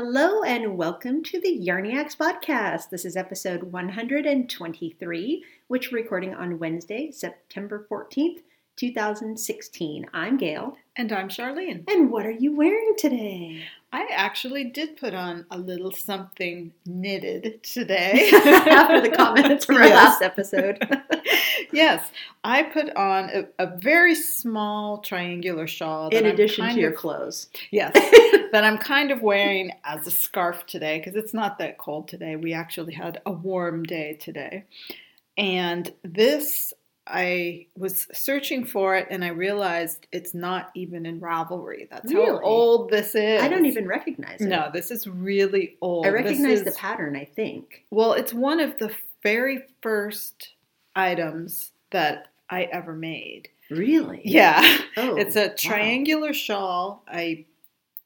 Hello and welcome to the Yarniacs podcast. This is episode 123, which we're recording on Wednesday, September 14th, 2016. I'm Gail. And I'm Charlene. And what are you wearing today? I actually did put on a little something knitted today. After the comments from our Yes. last episode. yes, I put on a, a very small triangular shawl. In addition to kind your clothes. Yes, that I'm kind of wearing as a scarf today because it's not that cold today. We actually had a warm day today. And this, I was searching for it and I realized it's not even in Ravelry. That's Really? how old this is. I don't even recognize it. No, this is really old. I recognize the pattern, I think. Well, it's one of the very first items that I ever made. Really? Yeah. Oh, It's a wow. triangular shawl. I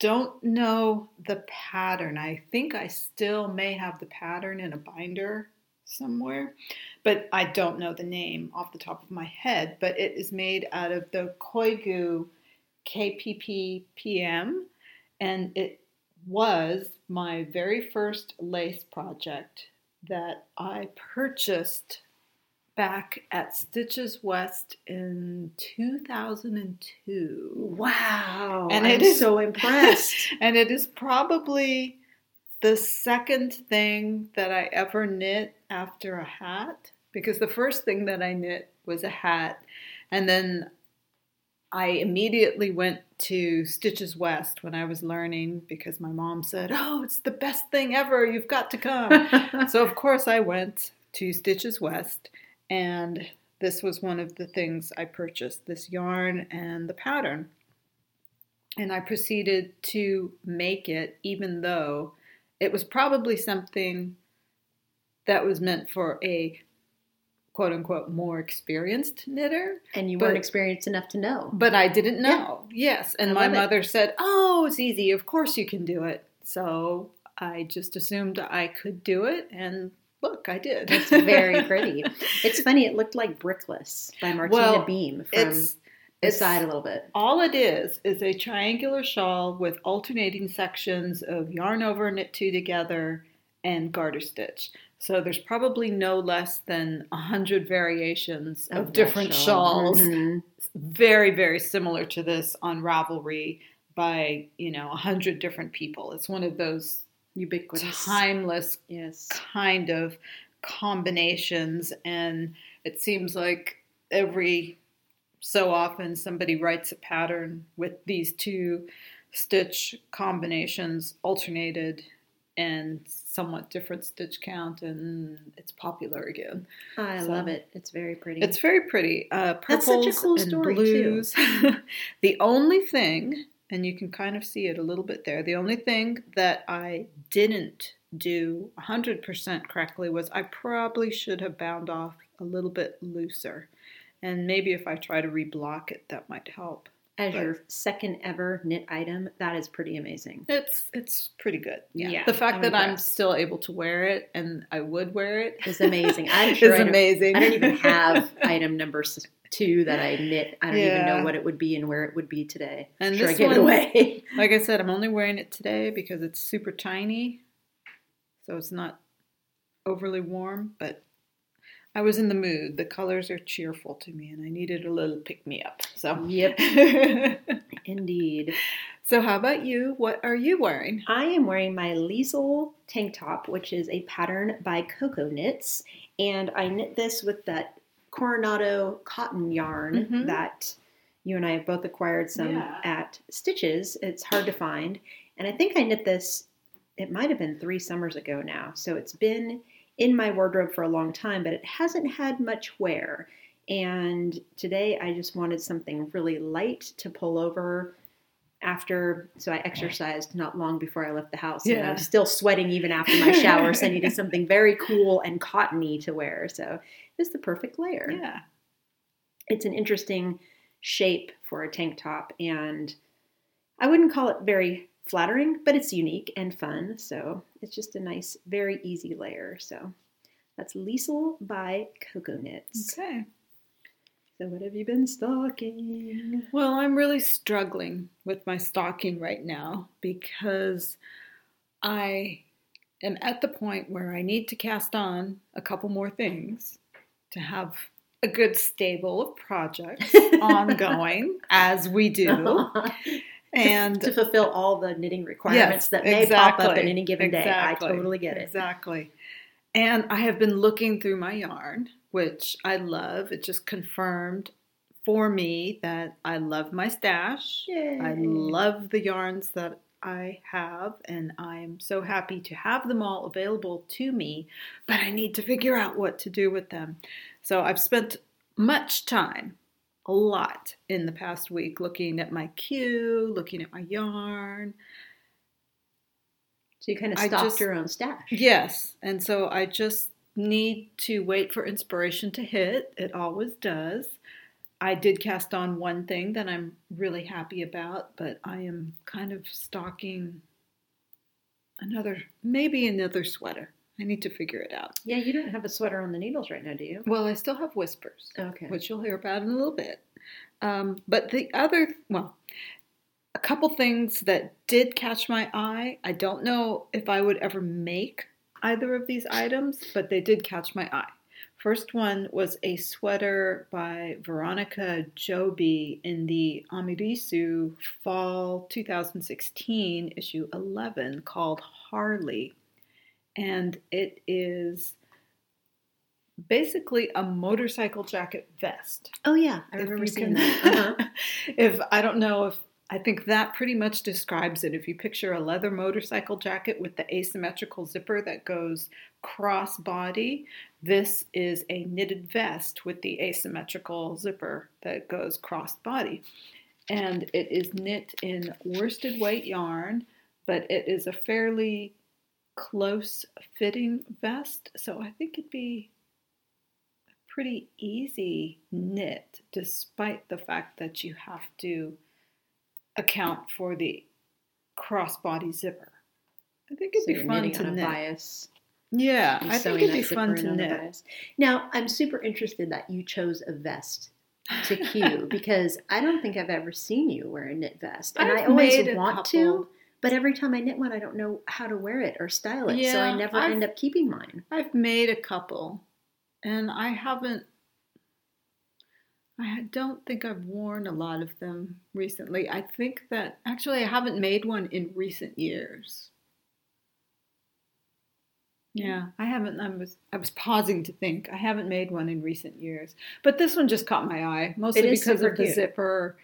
don't know the pattern. I think I still may have the pattern in a binder somewhere, but I don't know the name off the top of my head. But it is made out of the Koigu KPP PM, and it was my very first lace project that I purchased back at Stitches West in 2002. Wow. And I'm it is- so impressed. And it is probably the second thing that I ever knit after a hat because the first thing that I knit was a hat. And then I immediately went to Stitches West when I was learning because my mom said, Oh, it's the best thing ever. You've got to come. so, of course, I went to Stitches West, and this was one of the things I purchased this yarn and the pattern. And I proceeded to make it, even though it was probably something that was meant for a quote unquote more experienced knitter. and you But- weren't experienced enough to know. But I didn't know. Yes. And I my love it. mother said, Oh, it's easy. Of course you can do it. So I just assumed I could do it. And look, I did. It's very pretty. It's funny, it looked like Brickless by Martina Well, Behm from it's, it's side a little bit. all it is is a triangular shawl with alternating sections of yarn over knit two together and garter stitch. So there's probably no less than a hundred variations of, that different shawl. shawls. Mhm. very very similar to this on Ravelry by you know a hundred different people. It's one of those Ubiquitous. timeless Yes. kind of combinations, and it seems like every so often somebody writes a pattern with these two stitch combinations alternated and somewhat different stitch count and it's popular again. I So- love it. It's very pretty. It's very pretty. Uh, That's such a cool and story, too. blues. the only thing, and you can kind of see it a little bit there, the only thing that I didn't do 100% correctly was I probably should have bound off a little bit looser. And maybe if I try to reblock it, that might help. As your second ever knit item, that is pretty amazing. It's it's pretty good. Yeah. Yeah, the fact I'm that I'm still able to wear it and I would wear It's amazing. I'm sure is I amazing. I don't even have item number s- two that I knit. I don't even know what it would be and where it would be today. And sure, this gave it one- away. Like I said, I'm only wearing it today because it's super tiny, so it's not overly warm, but I was in the mood. The colors are cheerful to me, and I needed a little pick me up. So, yep, indeed. so how about you? What are you wearing? I am wearing my Liesel tank top, which is a pattern by Coco Knits, and I knit this with that Coronado cotton yarn Mhm. that you and I have both acquired some Yeah. at Stitches. It's hard to find, and I think I knit this. It might have been three summers ago now, so it's been in my wardrobe for a long time, but it hasn't had much wear. And today I just wanted something really light to pull over after so I exercised not long before I left the house and I Yeah. was still sweating even after my shower so I needed something very cool and cottony to wear so it's the perfect layer Yeah. it's an interesting shape for a tank top and I wouldn't call it very flattering but it's unique and fun so it's just a nice very easy layer so that's Liesel by Coco Knits Okay. so what have you been stalking Well, I'm really struggling with my stalking right now because I am at the point where I need to cast on a couple more things to have a good stable of projects ongoing, as we do. And to fulfill all the knitting requirements yes, that may exactly, pop up in any given exactly, day. I totally get it. Exactly. And I have been looking through my yarn, which I love. It just confirmed for me that I love my stash. Yay. I love the yarns that I have, and I'm so happy to have them all available to me, but I need to figure out what to do with them. So I've spent much time, a lot, in the past week looking at my queue, looking at my yarn. So you kind of stalked just, your own stash. Yes, and so I just need to wait for inspiration to hit. It always does. I did cast on one thing that I'm really happy about, but I am kind of stalking another, maybe another sweater. I need to figure it out. Yeah, you don't have a sweater on the needles right now, do you? Well, I still have whispers. Okay. Which you'll hear about in a little bit. Um, but the other, well, a couple things that did catch my eye. I don't know if I would ever make either of these items, but they did catch my eye. First one was a sweater by Veronica Joby in the Amirisu Fall 2016 issue 11 called Harley. And it is basically a motorcycle jacket vest. Oh yeah, I remember seeing that. Uh-huh. if I don't know if I think that pretty much describes it. If you picture a leather motorcycle jacket with the asymmetrical zipper that goes cross body, this is a knitted vest with the asymmetrical zipper that goes cross body. And it is knit in worsted weight yarn, but it is a fairly close fitting vest. So I think it'd be a pretty easy knit despite the fact that you have to account for the crossbody zipper. I think it'd so be fun to knit. Bias. Yeah, I think it'd be fun to knit. Now, I'm super interested that you chose a vest to queue because I don't think I've ever seen you wear a knit vest, and I've I always want couple. to. But every time I knit one, I don't know how to wear it or style it, yeah, so I never I've, end up keeping mine. I've made a couple, and I haven't I don't think I've worn a lot of them recently. I think that actually I haven't made one in recent years. Yeah, I haven't. I was I was pausing to think. I haven't made one in recent years, but this one just caught my eye mostly because of the cute. zipper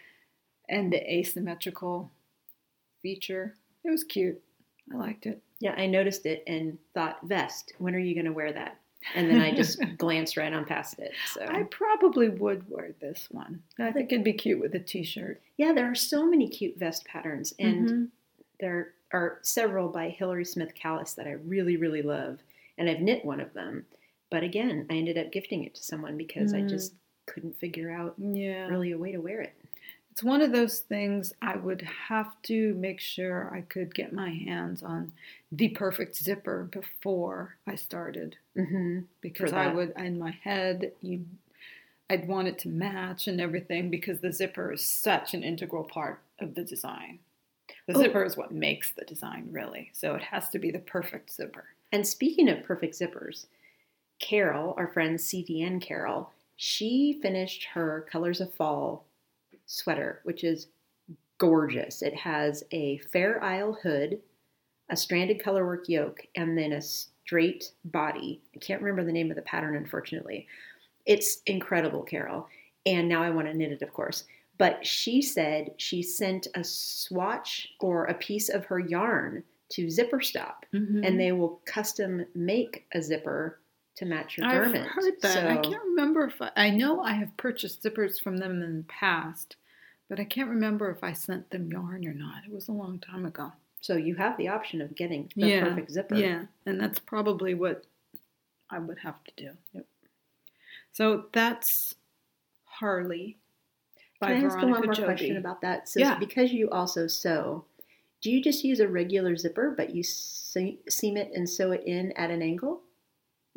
and the asymmetrical feature. It was cute. I liked it. Yeah, I noticed it and thought, vest. When are you going to wear that? and then I just glanced right on past it. So I probably would wear this one. I think it'd be cute with a t-shirt. Yeah, there are so many cute vest patterns, and mm-hmm. there are several by Hilary Smith Callis that I really, really love, and I've knit one of them. But again, I ended up gifting it to someone because mm. I just couldn't figure out yeah. really a way to wear it. It's one of those things I would have to make sure I could get my hands on the perfect zipper before I started. Mm-hmm. Because I would, in my head, you, I'd want it to match and everything because the zipper is such an integral part of the design. The oh. zipper is what makes the design, really. So it has to be the perfect zipper. And speaking of perfect zippers, Carol, our friend CDN Carol, she finished her Colors of Fall sweater, which is gorgeous. It has a Fair Isle hood, a stranded colorwork yoke, and then a straight body. I can't remember the name of the pattern, unfortunately. It's incredible, Carol. And now I want to knit it, of course. But she said she sent a swatch or a piece of her yarn to Zipper Stop, mm-hmm. and they will custom make a zipper to match your I've garment. I've heard that. So, I can't remember if I, I know I have purchased zippers from them in the past, but I can't remember if I sent them yarn or not. It was a long time ago. So you have the option of getting the yeah, perfect zipper. Yeah, and that's probably what I would have to do. Yep. So that's Harley. By Can I ask one more Joby. question about that? So yeah. because you also sew, do you just use a regular zipper, but you seam it and sew it in at an angle?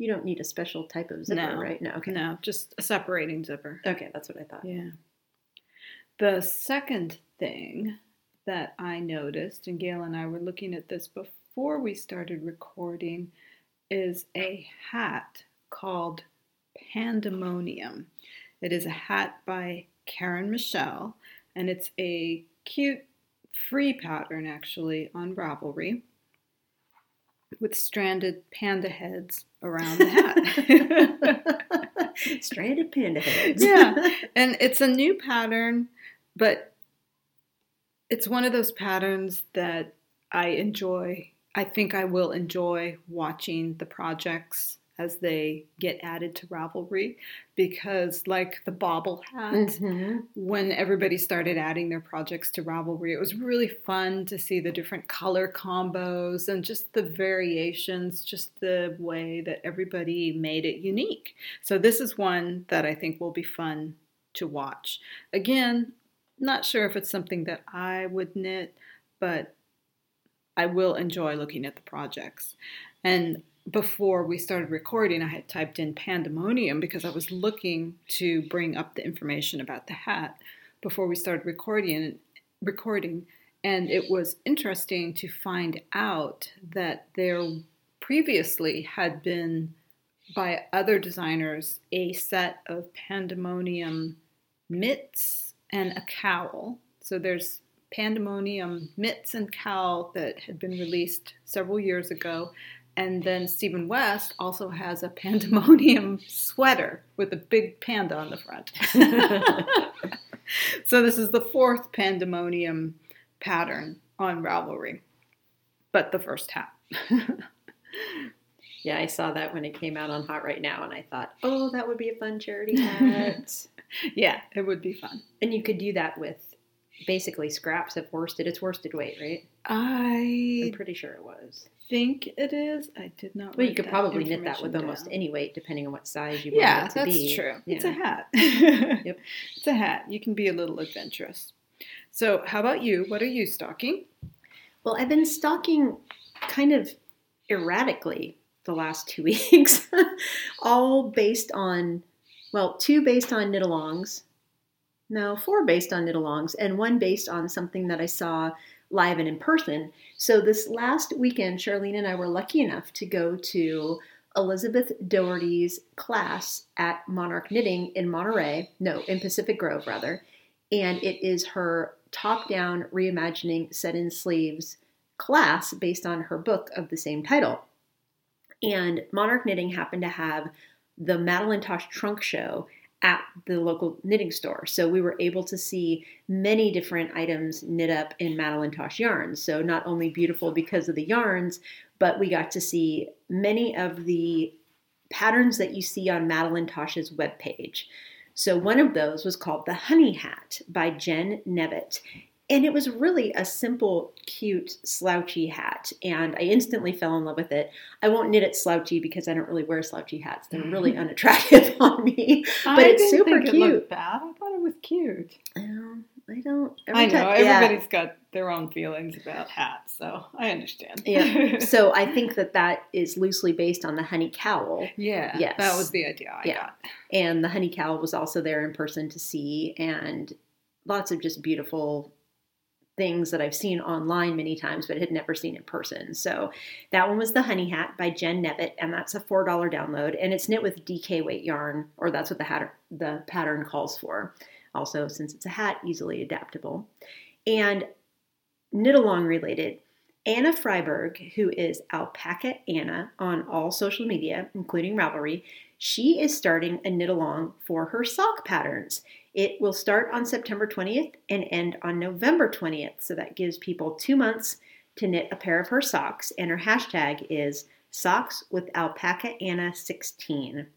You don't need a special type of zipper, no. right? No, okay. No, just a separating zipper. Okay, that's what I thought. Yeah. The second thing that I noticed, and Gail and I were looking at this before we started recording is a hat called Pandemonium. It is a hat by Karen Michelle, and it's a cute free pattern actually on Ravelry with stranded panda heads around the hat. stranded panda heads. yeah. And it's a new pattern, but it's one of those patterns that I enjoy. I think I will enjoy watching the projects as they get added to Ravelry because, like the bobble hat, mm-hmm. when everybody started adding their projects to Ravelry, it was really fun to see the different color combos and just the variations, just the way that everybody made it unique. So, this is one that I think will be fun to watch. Again, not sure if it's something that I would knit, but I will enjoy looking at the projects. And before we started recording, I had typed in pandemonium because I was looking to bring up the information about the hat before we started recording. Recording, and it was interesting to find out that there previously had been by other designers a set of pandemonium mitts and a cowl. So there's pandemonium mitts and cowl that had been released several years ago and then Stephen West also has a pandemonium sweater with a big panda on the front. so this is the fourth pandemonium pattern on Ravelry, but the first hat. yeah, I saw that when it came out on Hot Right Now, and I thought, oh, that would be a fun charity hat. yeah, it would be fun. And you could do that with basically scraps of worsted. It's worsted weight, right? I I'm pretty sure it was think it is. I did not. Well, you could probably knit that with down. almost any weight, depending on what size you want it to be. Yeah, that's true. It's a hat. yep, it's a hat. You can be a little adventurous. So, how about you? What are you stalking? Well, I've been stalking kind of erratically the last two weeks, all based on, well, two based on knit alongs, no, four based on knit alongs, and one based on something that I saw live and in person. So this last weekend, Charlene and I were lucky enough to go to Elizabeth Doherty's class at Monarch Knitting in Monterey, no, in Pacific Grove rather, and it is her top-down reimagining set-in sleeves class based on her book of the same title. And Monarch Knitting happened to have the Madeline Tosh Trunk Show at the local knitting store. So we were able to see many different items knit up in Madeline Tosh yarns. So not only beautiful because of the yarns, but we got to see many of the patterns that you see on Madeline Tosh's webpage. So one of those was called the Honey Hat by Jen Nevitt. And it was really a simple, cute, slouchy hat. And I instantly fell in love with it. I won't knit it slouchy because I don't really wear slouchy hats. They're really unattractive on me. But I it's super cute. It looked bad. I thought it was cute. Um, I don't. I know. Time, everybody's yeah. got their own feelings about hats, so I understand. yeah. So I think that that is loosely based on the honey cowl. Yeah. Yes. That was the idea I yeah. got. And the honey cowl was also there in person to see, and lots of just beautiful things that I've seen online many times, but had never seen in person. So that one was the Honey Hat by Jen Nevitt, and that's a four dollar download, and it's knit with DK weight yarn, or that's what the hat the pattern calls for. Also, since it's a hat, easily adaptable, and knit along related. Anna Freiberg, who is Alpaca Anna on all social media, including Ravelry, she is starting a knit along for her sock patterns. It will start on September 20th and end on November 20th. So that gives people two months to knit a pair of her socks. And her hashtag is socks with alpaca Anna 16.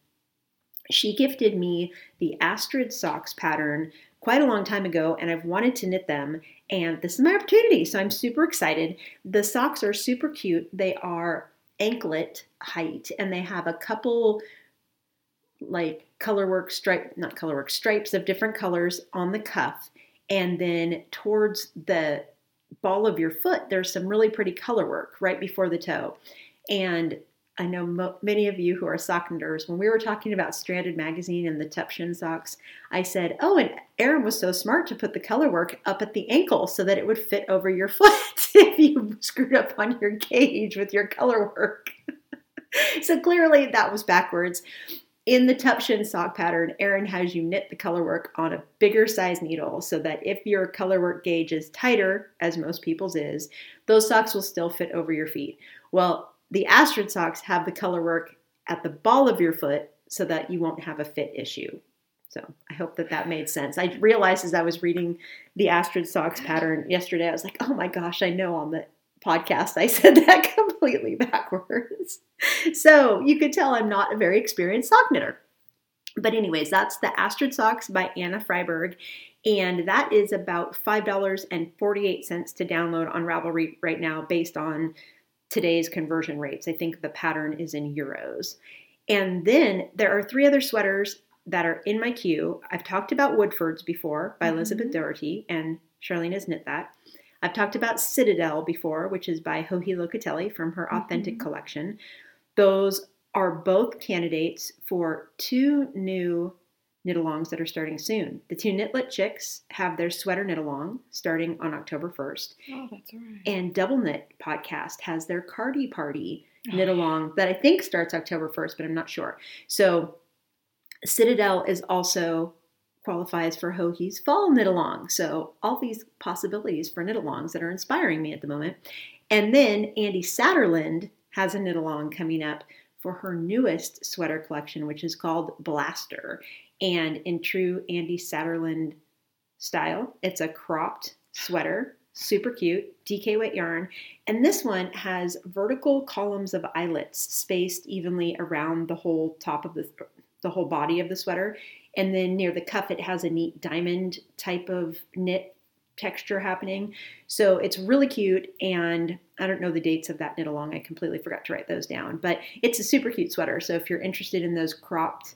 She gifted me the Astrid socks pattern quite a long time ago, and I've wanted to knit them. And this is my opportunity, so I'm super excited. The socks are super cute. They are anklet height, and they have a couple like colorwork stripe, not colorwork, stripes of different colors on the cuff. And then towards the ball of your foot, there's some really pretty color work right before the toe. And I know mo- many of you who are sock knitters, when we were talking about Stranded Magazine and the Tupshin socks, I said, oh, and Erin was so smart to put the color work up at the ankle so that it would fit over your foot if you screwed up on your gauge with your color work. so clearly that was backwards. In the Tupshin sock pattern, Erin has you knit the color work on a bigger size needle so that if your color work gauge is tighter, as most people's is, those socks will still fit over your feet. Well, the Astrid socks have the color work at the ball of your foot so that you won't have a fit issue. So I hope that that made sense. I realized as I was reading the Astrid socks pattern yesterday, I was like, oh my gosh, I know on the podcast I said that completely backwards. So you could tell I'm not a very experienced sock knitter. But, anyways, that's the Astrid Socks by Anna Freiberg. And that is about $5.48 to download on Ravelry right now based on today's conversion rates. I think the pattern is in euros. And then there are three other sweaters that are in my queue. I've talked about Woodford's before by mm-hmm. Elizabeth Doherty, and Charlene has knit that. I've talked about Citadel before, which is by Joji Locatelli from her Authentic mm-hmm. collection. Those are both candidates for two new knit alongs that are starting soon. The two Knit Lit Chicks have their sweater knit along starting on October 1st. Oh, that's right. And Double Knit Podcast has their Cardi Party knit along that I think starts October 1st, but I'm not sure. So Citadel is also qualifies for Joji's fall knit along. So all these possibilities for knit alongs that are inspiring me at the moment. And then Andi Satterlund has a knit along coming up for her newest sweater collection, which is called Blaster. And in true Andi Satterlund style, it's a cropped sweater, super cute, DK weight yarn. And this one has vertical columns of eyelets spaced evenly around the whole top of the the whole body of the sweater. And then near the cuff, it has a neat diamond type of knit texture happening. So it's really cute. And I don't know the dates of that knit along. I completely forgot to write those down. But it's a super cute sweater. So if you're interested in those cropped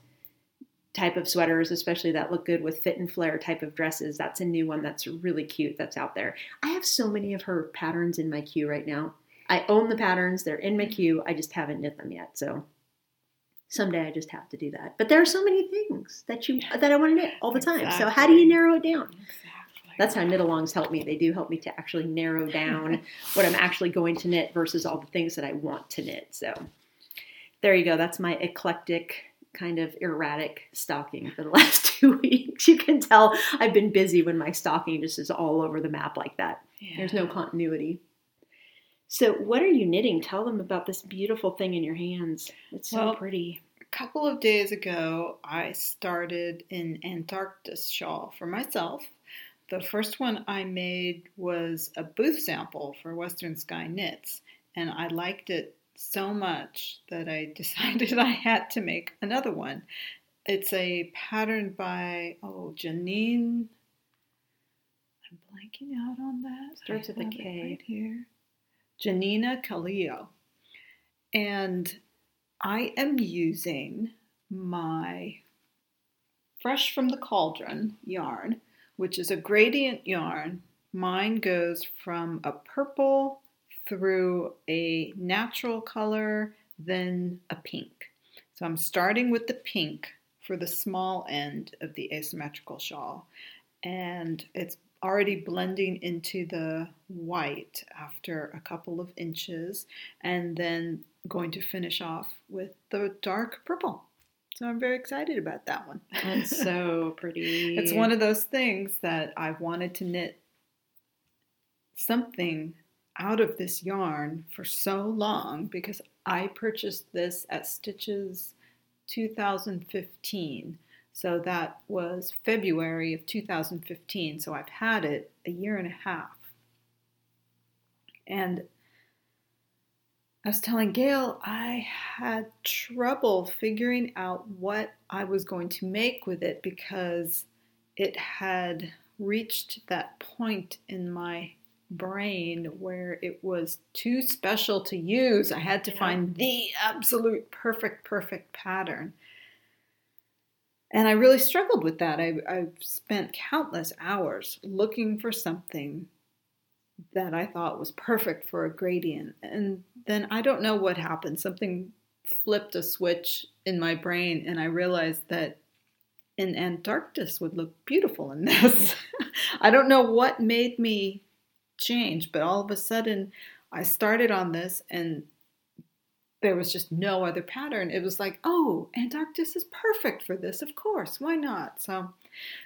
type of sweaters, especially that look good with fit and flare type of dresses. That's a new one that's really cute that's out there. I have so many of her patterns in my queue right now. I own the patterns, they're in my mm-hmm. queue. I just haven't knit them yet. So someday I just have to do that. But there are so many things that you that I want to knit all the time. So how do you narrow it down? Exactly. That's how knit alongs help me. They do help me to actually narrow down what I'm actually going to knit versus all the things that I want to knit. So there you go. That's my eclectic kind of erratic stalking for the last two weeks. You can tell I've been busy when my stalking just is all over the map like that. Yeah. There's no continuity. So, what are you knitting? Tell them about this beautiful thing in your hands. It's so well, pretty. A couple of days ago, I started an Antarctis shawl for myself. The first one I made was a booth sample for Western Sky Knits, and I liked it so much that I decided I had to make another one. It's a pattern by, oh, Janine. I'm blanking out on that. Starts with a K. Right here. Janina Kallio. And I am using my Fresh from the Cauldron yarn, which is a gradient yarn. Mine goes from a purple through a natural color, then a pink. So I'm starting with the pink for the small end of the asymmetrical shawl. And it's already blending into the white after a couple of inches, and then going to finish off with the dark purple. So I'm very excited about that one. It's so pretty. it's one of those things that I've wanted to knit something out of this yarn for so long because I purchased this at Stitches 2015. So that was February of 2015. So I've had it a year and a half. And I was telling Gail I had trouble figuring out what I was going to make with it because it had reached that point in my brain where it was too special to use. I had to yeah. find the absolute perfect, perfect pattern. And I really struggled with that. I, I've spent countless hours looking for something that I thought was perfect for a gradient. And then I don't know what happened. Something flipped a switch in my brain and I realized that an Antarctis would look beautiful in this. I don't know what made me change, but all of a sudden I started on this and there was just no other pattern. It was like, oh, Antarctis is perfect for this, of course. Why not? So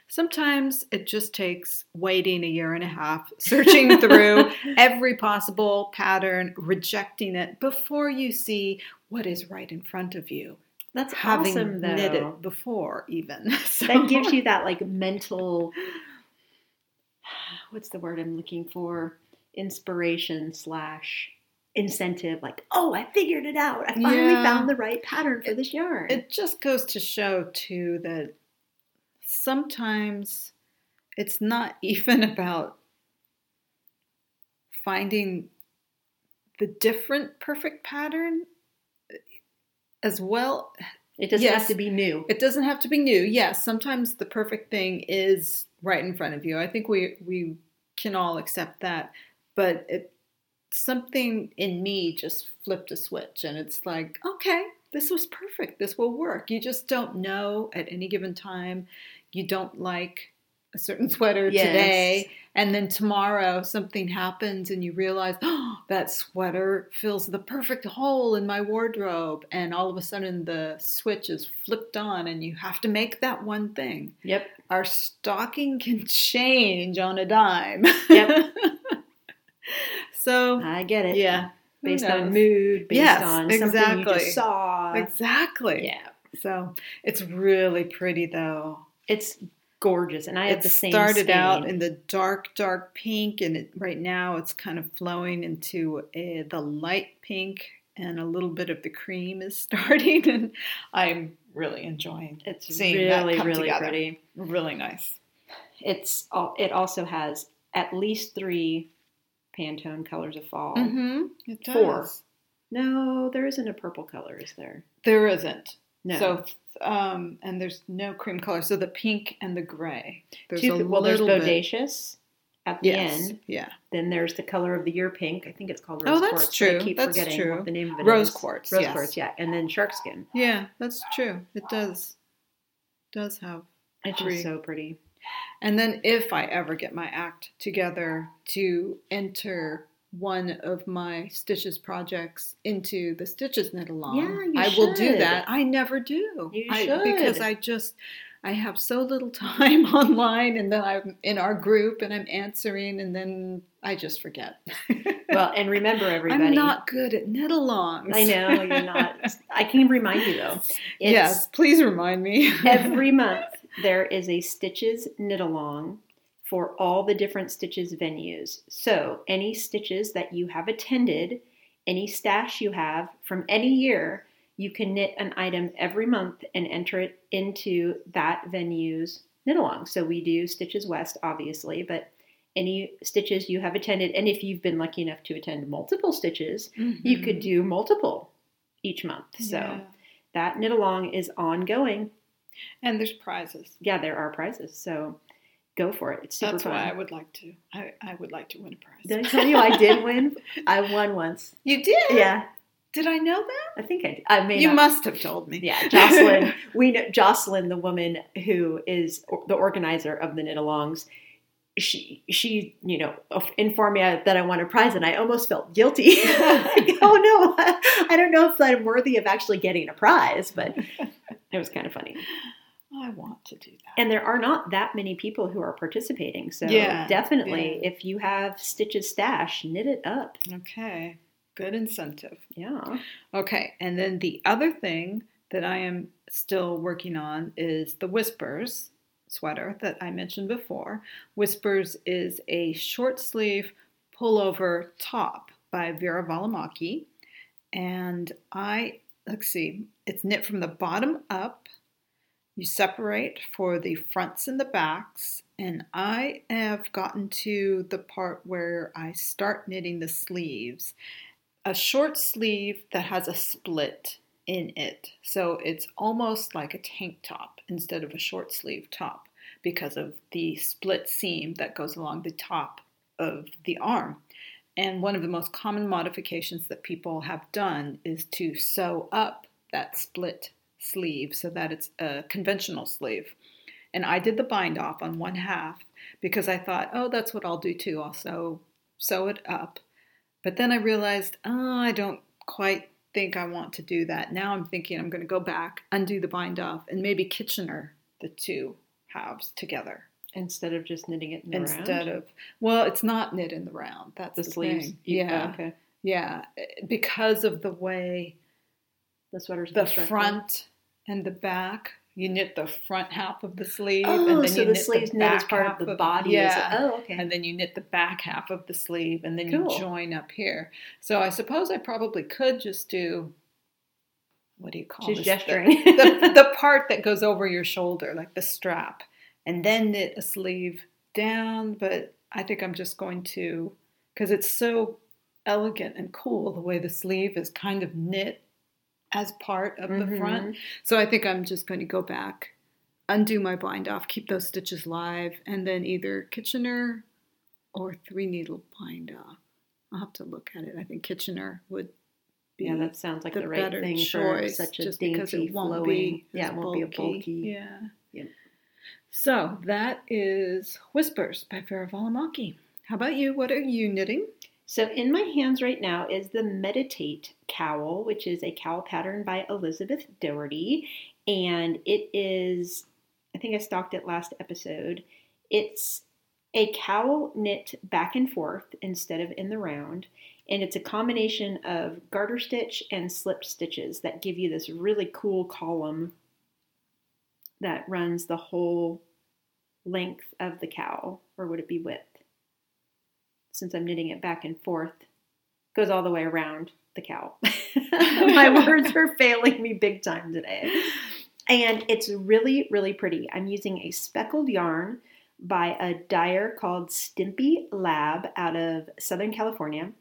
sometimes it just takes waiting a year and a half, searching through every possible pattern, rejecting it before you see what is right in front of you. That's Having awesome, though. knitted before, even. So- that gives you that like mental what's the word i'm looking for inspiration slash incentive like oh i figured it out i finally Yeah. found the right pattern for this yarn It just goes to show, too, that sometimes it's not even about finding the different perfect pattern uh, as well. it doesn't yes. have to be new It doesn't have to be new. Yes, sometimes the perfect thing is right in front of you. I think we we can all accept that. But it something in me just flipped a switch and it's like, okay, this was perfect. This will work. You just don't know at any given time. You don't like a certain sweater Yes. today and then tomorrow something happens and you realize, oh, that sweater fills the perfect hole in my wardrobe. And all of a sudden the switch is flipped on and you have to make that one thing. yep Our stalking can change on a dime. Yep. so, i get it yeah. based on mood based Yes, on something you exactly. just saw Exactly. yeah So it's really pretty though. it's gorgeous and i have It the same It started out in the dark, dark pink, and it, right now it's kind of flowing into a, the light pink, and a little bit of the cream is starting, and I'm really enjoying it's seeing that really come really together. pretty Really nice. it's it also has at least three Pantone colors of fall. Mm-hmm. It does. Four. No, there isn't a purple color, is there? There isn't. No. So, um, and there's no cream color. So the pink and the gray. There's Two, a well, there's little bit. bodacious at the Yes. end. Yeah. Then there's the color of the year pink. I think it's called Oh, rose that's quartz. but I true. keep That's forgetting true. what the name of it Rose is. quartz, Rose yes. quartz, yeah. And then shark skin. Yeah, that's true. It does. Does have. It's Three. just so pretty. And then if I ever get my act together to enter one of my stitches projects into the stitches knit along, Yeah, I will do that. I never do. You I, because. I just I have so little time online and then I'm in our group and I'm answering and then I just forget. Well, and remember, everybody. I'm not good at knit alongs. I know you're not. I can remind you though. Yes, please remind me. every month there is a stitches knit along for all the different stitches venues so any stitches that you have attended any stash you have from any year you can knit an item every month and enter it into that venue's knit along so we do stitches west obviously but any stitches you have attended and if you've been lucky enough to attend multiple stitches you could do multiple each month so Mm-hmm. Yeah. that knit along is ongoing and there's prizes. yeah, there are prizes. So go for it. It's super That's fun. why I would like to. I, I would like to win a prize. Did I tell you I did win? I won once. You did? Yeah, Did I know that? I think I did. I may You not- must have told me. Yeah, Jocelyn. we know Jocelyn, the woman who is the organizer of the knit alongs. She she you know informed me that I won a prize, and I almost felt guilty. like, oh no, I don't know if I'm worthy of actually getting a prize, but it was kind of funny. Oh, I want to do that. And there are not that many people who are participating. So Yeah, definitely, yeah. if you have Stitches stash, knit it up. okay. Good incentive. Yeah. Okay. And then the other thing that I am still working on is the Whispers sweater that I mentioned before. Whispers is a short sleeve pullover top by Veera Valimaki. And I, let's see, it's knit from the bottom up. You separate for the fronts and the backs. And I have gotten to the part where I start knitting the sleeves. A short sleeve that has a split in it. So it's almost like a tank top instead of a short sleeve top because of the split seam that goes along the top of the arm. And one of the most common modifications that people have done is to sew up that split sleeve so that it's a conventional sleeve. And I did the bind off on one half because I thought, oh, that's what I'll do too. I'll sew, sew it up. But then I realized, oh, I don't quite think I want to do that. Now I'm thinking I'm going to go back, undo the bind off, and maybe Kitchener the two halves together. Instead of just knitting it in the Instead round? of, well, it's not knit in the round. That's the, the, sleeves. thing. Yeah. oh, okay. Yeah. Because of the way The sweater's the front and the back. You knit the front half of the sleeve, Oh, and then so you the knit sleeves knit as back part half of the body. Yeah, oh, okay. and then you knit the back half of the sleeve, and then Cool. you join up here. So I suppose I probably could just do what do you call She's this? gesturing. The, the, the part that goes over your shoulder, like the strap, and then knit a sleeve down. But I think I'm just going to because it's so elegant and cool the way the sleeve is kind of knit as part of the front. Mhm. So I think I'm just going to go back, undo my bind off, keep those stitches live, and then either Kitchener or three needle bind off. I'll have to look at it. I think Kitchener would be Yeah, that sounds like the the, right thing choice, for such a just dainty, because it won't flowing. be yeah, it won't be a bulky. Yeah. Yep. So that is Whispers by Veera Valimaki. How about you? What are you knitting? So in my hands right now is the Meditate cowl, which is a cowl pattern by Elizabeth Doherty, and it is I think I stalked it last episode. It's a cowl knit back and forth instead of in the round, and it's a combination of garter stitch and slip stitches that give you this really cool column that runs the whole length of the cowl, or would it be width? Since I'm knitting it back and forth, goes all the way around the cowl. My words are failing me big time today. And it's really, really pretty. I'm using a speckled yarn by a dyer called Stimpy Lab out of Southern California.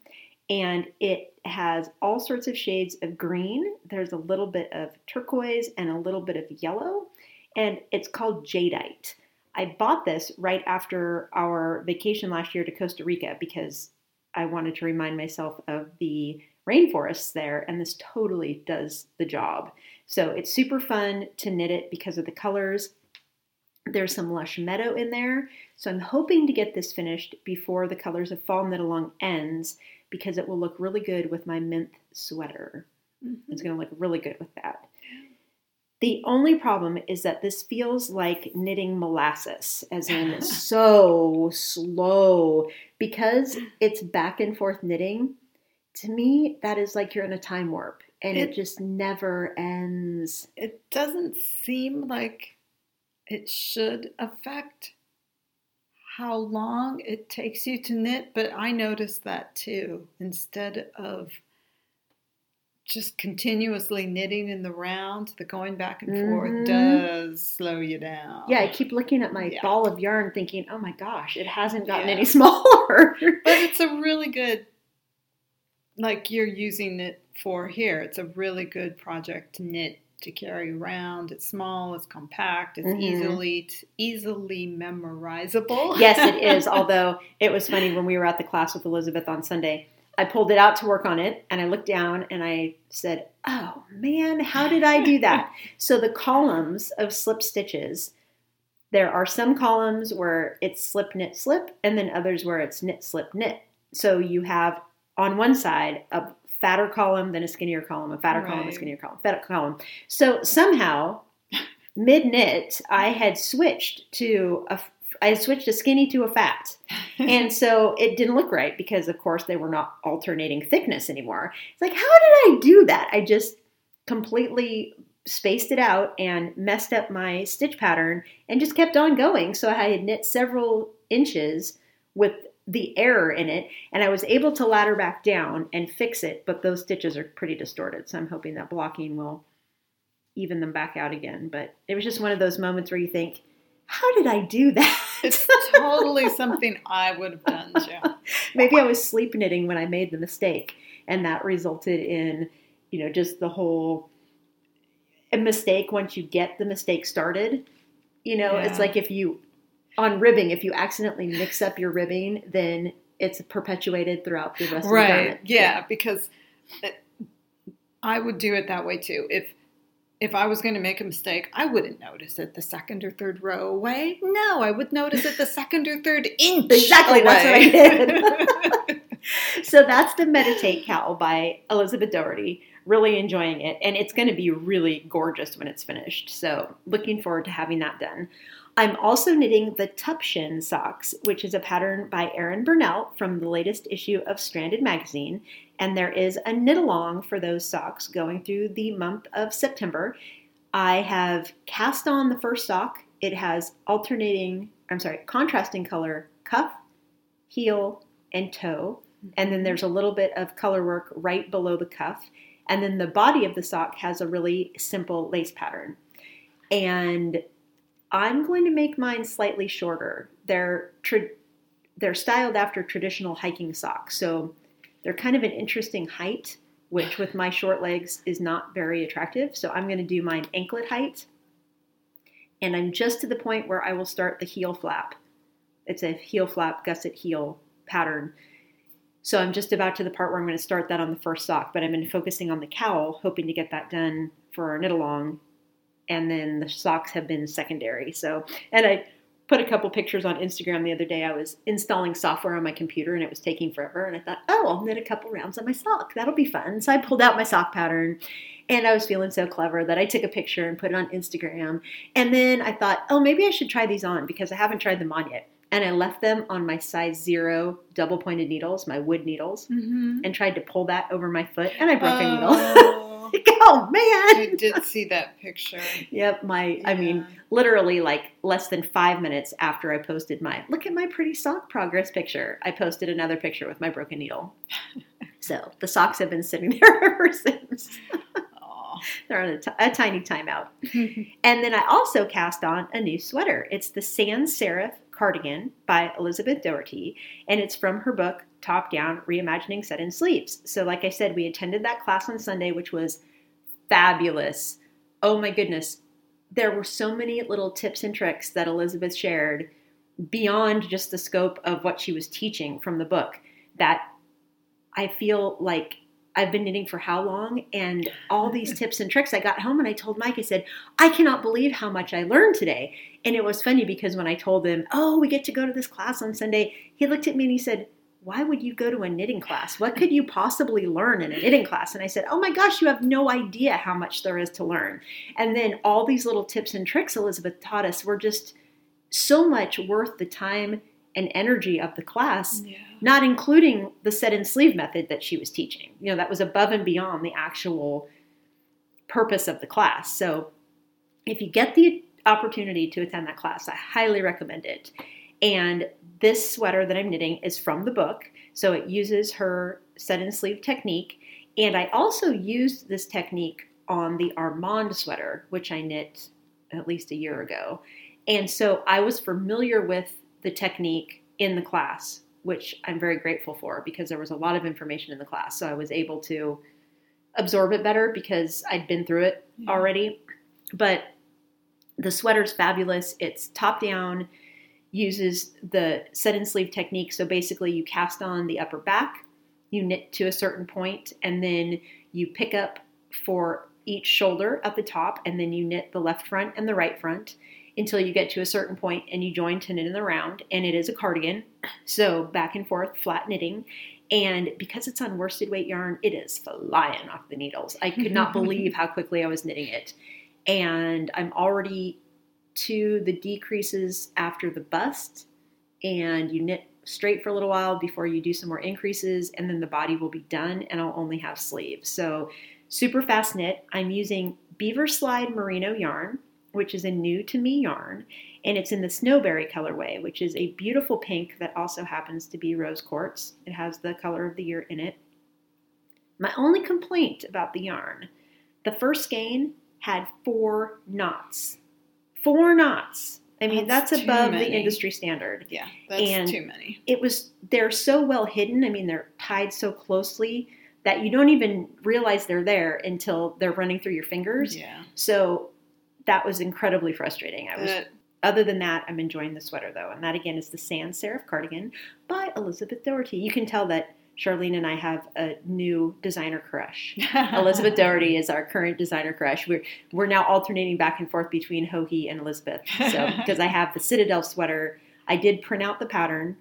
And it has all sorts of shades of green. There's a little bit of turquoise and a little bit of yellow. And it's called Jadeite. I bought this right after our vacation last year to Costa Rica because I wanted to remind myself of the rainforests there, and this totally does the job. So it's super fun to knit it because of the colors. There's some lush meadow in there, so I'm hoping to get this finished before the colors of fall knit along ends because it will look really good with my mint sweater. Mm-hmm. It's going to look really good with that. The only problem is that this feels like knitting molasses, as in so slow. Because it's back and forth knitting, to me, that is like you're in a time warp and it, It- just never ends. It doesn't seem like it should affect how long it takes you to knit, but I noticed that too. Instead of just continuously knitting in the round, the going back and forth does slow you down. Yeah, I keep looking at my Yeah. ball of yarn thinking, oh my gosh, it hasn't gotten Yeah. any smaller. But it's a really good, like you're using it for here. It's a really good project to knit to carry around. It's small, it's compact, it's Mhm. easily it's easily memorizable. yes, it is. Although it was funny when we were at the class with Elizabeth on Sunday, I pulled it out to work on it and I looked down and I said, Oh man, how did I do that? so the columns of slip stitches, there are some columns where it's slip, knit, slip, and then others where it's knit, slip, knit. So you have on one side a fatter column, then a skinnier column, a fatter column, a skinnier column, fatter column. So somehow, mid knit, I had switched to a I switched a skinny to a fat. And so it didn't look right because of course they were not alternating thickness anymore. It's like how did I do that? I just completely spaced it out and messed up my stitch pattern and just kept on going. So I had knit several inches with the error in it and I was able to ladder back down and fix it, but those stitches are pretty distorted. So I'm hoping that blocking will even them back out again. But it was just one of those moments where you think, how did I do that? It's totally something I would have done, Joe. Maybe I was sleep knitting when I made the mistake, and that resulted in, you know, just the whole a mistake once you get the mistake started. You know, it's like if you on ribbing, if you accidentally mix up your ribbing, then it's perpetuated throughout the rest of the Right. garment. Yeah, because it, I would do it that way too. If if I was going to make a mistake, I wouldn't notice it the second or third row away. No, I would notice it the second or third inch Exactly, away. that's what I did. so that's the Meditate Cowl by Elizabeth Doherty. Really enjoying it, and it's going to be really gorgeous when it's finished. So looking forward to having that done. I'm also knitting the Tupshin socks, which is a pattern by Erin Burnell from the latest issue of Stranded magazine. And there is a knit along for those socks going through the month of September. I have cast on the first sock. It has alternating, I'm sorry, contrasting color cuff, heel, and toe. And then there's a little bit of color work right below the cuff. And then the body of the sock has a really simple lace pattern. And I'm going to make mine slightly shorter. They're tra- they're styled after traditional hiking socks, so they're kind of an interesting height, which with my short legs is not very attractive. So I'm going to do mine anklet height, and I'm just to the point where I will start the heel flap. It's a heel flap gusset heel pattern. So I'm just about to the part where I'm going to start that on the first sock, but I've been focusing on the cowl, hoping to get that done for our knit along and then the socks have been secondary. So, and I put a couple pictures on Instagram the other day. I was installing software on my computer and it was taking forever. And I thought, oh, I'll knit a couple rounds on my sock. That'll be fun. So I pulled out my sock pattern and I was feeling so clever that I took a picture and put it on Instagram. And then I thought, oh, maybe I should try these on because I haven't tried them on yet. And I left them on my size zero double pointed needles, my wood needles, Mm-hmm. and tried to pull that over my foot and I broke a needle. Oh, oh man! I did see that picture. Yep, my I mean literally like less than five minutes after I posted my look at my pretty sock progress picture, I posted another picture with my broken needle. so the socks have been sitting there ever since. They're on a, t- a tiny timeout. And then I also cast on a new sweater. It's the Sans Serif cardigan by Elizabeth Doherty, and it's from her book Top Down Reimagining Set in Sleeves. So, like I said, we attended that class on Sunday, which was fabulous. Oh my goodness. There were so many little tips and tricks that Elizabeth shared beyond just the scope of what she was teaching from the book that I feel like I've been knitting for how long? And all these tips and tricks. I got home and I told Mike, I said, I cannot believe how much I learned today. And it was funny because when I told him, Oh, we get to go to this class on Sunday, he looked at me and he said, Why would you go to a knitting class? What could you possibly learn in a knitting class? And I said, Oh my gosh, you have no idea how much there is to learn. And then all these little tips and tricks Elizabeth taught us were just so much worth the time and energy of the class Yeah. not including the set in sleeve method that she was teaching. You know, that was above and beyond the actual purpose of the class. So, if you get the opportunity to attend that class, I highly recommend it. And this sweater that I'm knitting is from the book, so it uses her set in sleeve technique. And I also used this technique on the Armand sweater, which I knit at least a year ago. And so I was familiar with the technique in the class, which I'm very grateful for because there was a lot of information in the class. So I was able to absorb it better because I'd been through it Yeah. already. But the sweater's fabulous. It's top down, uses the set in sleeve technique. So basically, you cast on the upper back, you knit to a certain point, and then you pick up for each shoulder at the top, and then you knit the left front and the right front until you get to a certain point and you join to knit in the round. And it is a cardigan, so back and forth, flat knitting. And because it's on worsted weight yarn, it is flying off the needles. I could not believe how quickly I was knitting it. And I'm already to the decreases after the bust, and you knit straight for a little while before you do some more increases, and then the body will be done, and I'll only have sleeves. So, super fast knit. I'm using Beaverslide Merino yarn, which is a new to me yarn, and it's in the Snowberry colorway, which is a beautiful pink that also happens to be rose quartz. It has the color of the year in it. My only complaint about the yarn the first skein had four knots. Four knots. I mean, That's that's, above many. the industry standard. Yeah, that's And- too many. It was, they're so well hidden. I mean, they're tied so closely that you don't even realize they're there until they're running through your fingers. Yeah. So that was incredibly frustrating. I was other than that, I'm enjoying the sweater though, and that again is the Sans Serif cardigan by Elizabeth Doherty. You can tell that Charlene and I have a new designer crush. Elizabeth Doherty is our current designer crush. We're we're now alternating back and forth between Joji and Elizabeth. So because I have the Citadel sweater, I did print out the pattern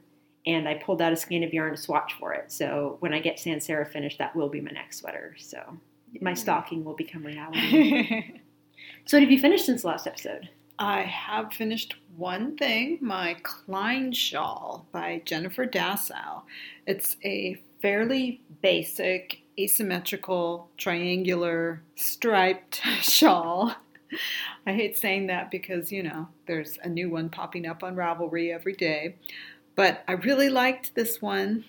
and I pulled out a skein of yarn to swatch for it. So when I get Sans Serif finished, that will be my next sweater. So my stalking will become reality. so what have you finished since the last episode? I have finished one thing my Klein shawl by Jennifer Dassow. It's a fairly basic, asymmetrical, triangular, striped shawl. I hate saying that because, you know, there's a new one popping up on Ravelry every day. But I really liked this one.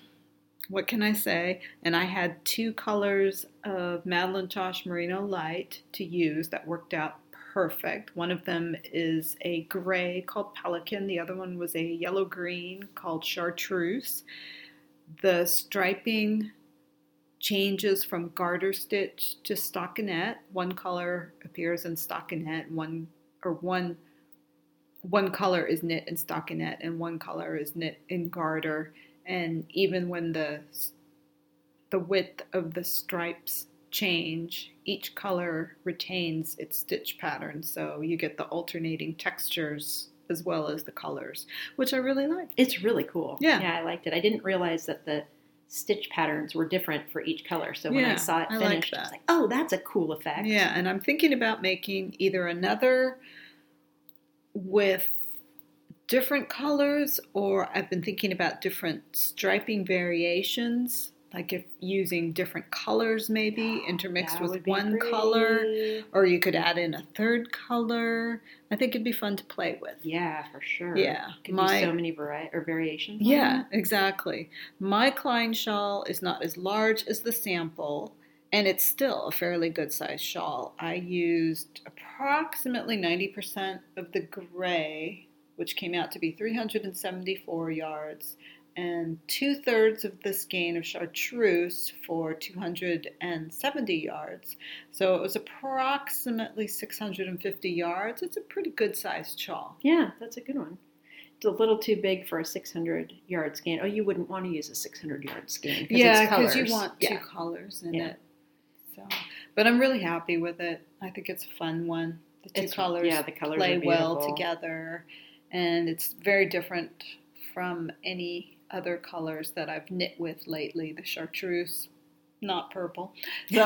What can I say? And I had two colors of Madeline Tosh Merino Light to use that worked out perfect. One of them is a gray called Pelican, the other one was a yellow green called Chartreuse. The striping changes from garter stitch to stockinette. One color appears in stockinette, one or one one color is knit in stockinette and one color is knit in garter. And even when the the width of the stripes change, each color retains its stitch pattern. So you get the alternating textures as well as the colors, which I really like. It's really cool. Yeah. Yeah, I liked it. I didn't realize that the stitch patterns were different for each color. So when I saw it I like finished, I was like, oh, that's a cool effect. Yeah, and I'm thinking about making either another with different colors or I've been thinking about different striping variations, like if using different colors maybe intermixed That with one color or you could add in a third color. I think it'd be fun to play with. Yeah, for sure. Yeah, Could my- so many vari- or variations. Yeah, exactly. My Klein shawl is not as large as the sample, and it's still a fairly good sized shawl. I used approximately 90% of the gray, which came out to be 374 yards, and two thirds of the skein of chartreuse for 270 yards. So it was approximately 650 yards. It's a pretty good sized shawl. Yeah, that's a good one. It's a little too big for a 600 yard skein. Oh, you wouldn't want to use a 600 yard skein. Yeah, because because you want two Yeah. colors in Yeah. it. So, but I'm really happy with it. I think it's a fun one. The two It's- colors, yeah, the colors play well together, and it's very different from any other colors that I've knit with lately. The chartreuse, not purple. So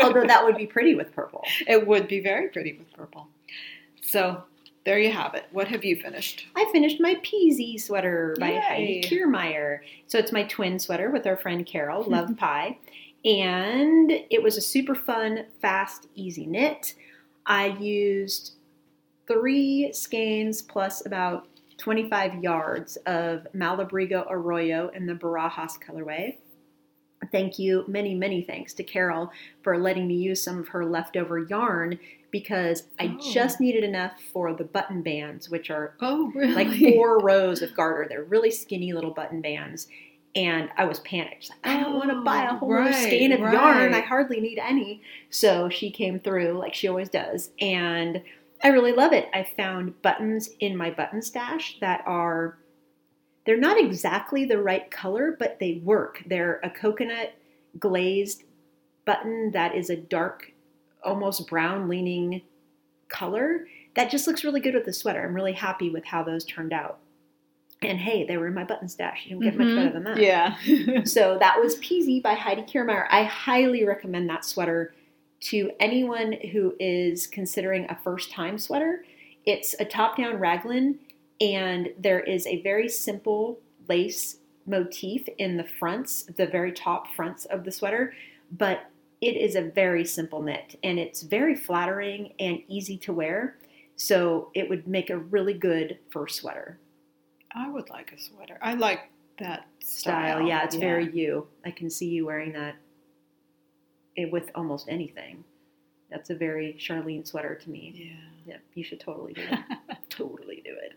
Although that would be pretty with purple. it would be very pretty with purple. So there you have it. What have you finished? I finished my Peasy sweater by Yay. Heidi Kirrmaier. So it's my twin sweater with our friend Carol, Love Pie. And it was a super fun, fast, easy knit. I used three skeins plus about 25 yards of Malabrigo Arroyo in the Barajas colorway. Thank you, many, many thanks to Carol for letting me use some of her leftover yarn because I Oh. just needed enough for the button bands, which are Oh, really? like four rows of garter. They're really skinny little button bands. And I was panicked. Like, I don't want to buy a Oh, whole right, skein of right. yarn. I hardly need any. So she came through like she always does. And I really love it. I found buttons in my button stash that are, they're not exactly the right color, but they work. They're a coconut glazed button that is a dark, almost brown leaning color that just looks really good with the sweater. I'm really happy with how those turned out. And hey, they were in my button stash. You don't get much Mhm. better than that. Yeah. So that was Peasy by Heidi Kirrmaier. I highly recommend that sweater to anyone who is considering a first time sweater. It's a top down raglan, and there is a very simple lace motif in the fronts, the very top fronts of the sweater, but it is a very simple knit and it's very flattering and easy to wear. So it would make a really good first sweater I would like a sweater. I like that style. style. Yeah, it's very you. I can see you wearing that Eh, with almost anything. That's a very Charlene sweater to me. Yeah. Yeah, you should totally do it. totally do it.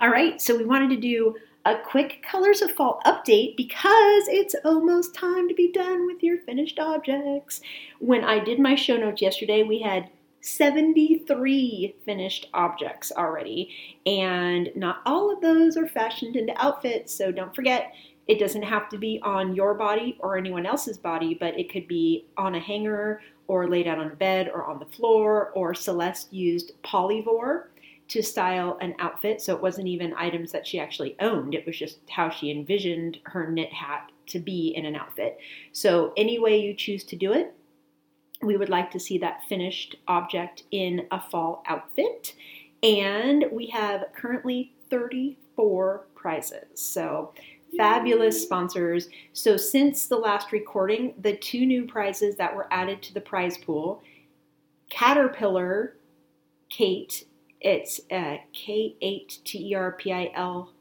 All right, so we wanted to do a quick Colors of Fall update because it's almost time to be done with your finished objects. When I did my show notes yesterday, we had 73 finished objects already. And not all of those are fashioned into outfits, so don't forget it doesn't have to be on your body or anyone else's body, but it could be on a hanger or laid out on a bed or on the floor. Or Celeste used polyvore to style an outfit, so it wasn't even items that she actually owned, it was just how she envisioned her knit hat to be in an outfit. So, any way you choose to do it, we would like to see that finished object in a fall outfit. And we have currently 34 prizes. So, fabulous sponsors. So, since the last recording, the two new prizes that were added to the prize pool Caterpillar Kate, it's uh, K 8 T E R P I L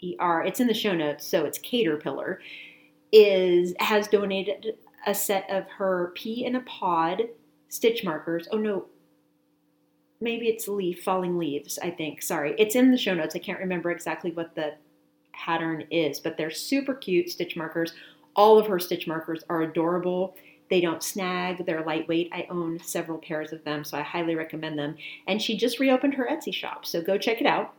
E R, it's in the show notes, so it's Caterpillar, is has donated a set of her pea in a pod stitch markers. Oh no, maybe it's leaf, falling leaves, I think. Sorry. It's in the show notes. I can't remember exactly what the pattern is, but they're super cute stitch markers. All of her stitch markers are adorable. They don't snag, they're lightweight. I own several pairs of them, so I highly recommend them. And she just reopened her Etsy shop, so go check it out.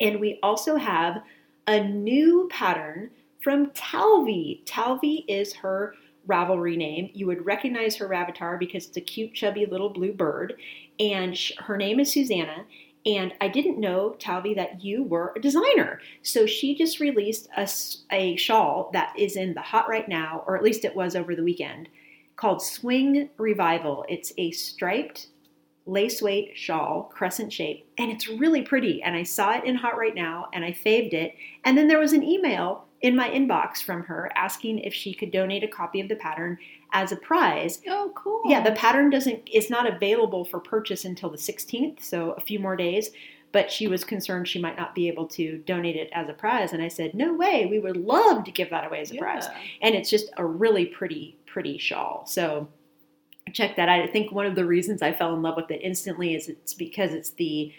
And we also have a new pattern from Talvi. Talvi is her Ravelry name. You would recognize her avatar because it's a cute, chubby little blue bird. And sh- her name is Susanna. And I didn't know, Talvi, that you were a designer. So she just released a, a shawl that is in the hot right now, or at least it was over the weekend, called Swing Revival. It's a striped lace weight shawl, crescent shape, and it's really pretty. And I saw it in Hot Right Now and I faved it. And then there was an email in my inbox from her asking if she could donate a copy of the pattern as a prize. Oh, cool. Yeah, the pattern doesn't is not available for purchase until the 16th, so a few more days. But she was concerned she might not be able to donate it as a prize, and I said, "No way! We would love to give that away as a Yeah. prize." And it's just a really pretty, pretty shawl. So check that out. I think one of the reasons I fell in love with it instantly is it's because it's the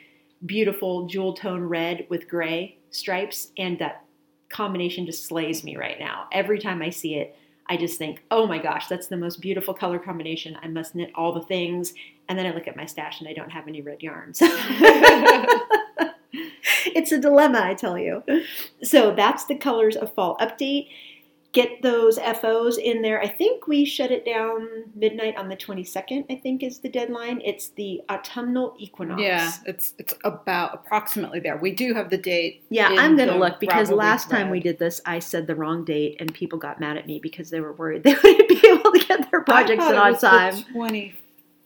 beautiful jewel tone red with gray stripes, and that combination just slays me right now. Every time I see it, I just think, oh my gosh, that's the most beautiful color combination. I must knit all the things. And then I look at my stash and I don't have any red yarns. it's a dilemma, I tell you. So that's the colors of fall update. Get those FOs in there. I think we shut it down midnight on the 22nd, I think is the deadline. It's the autumnal equinox. Yeah, it's it's about approximately there. We do have the date. Yeah, I'm going to look because last time we did this, I said the wrong date and people got mad at me because they were worried they wouldn't be able to get their projects in on time. The Twenty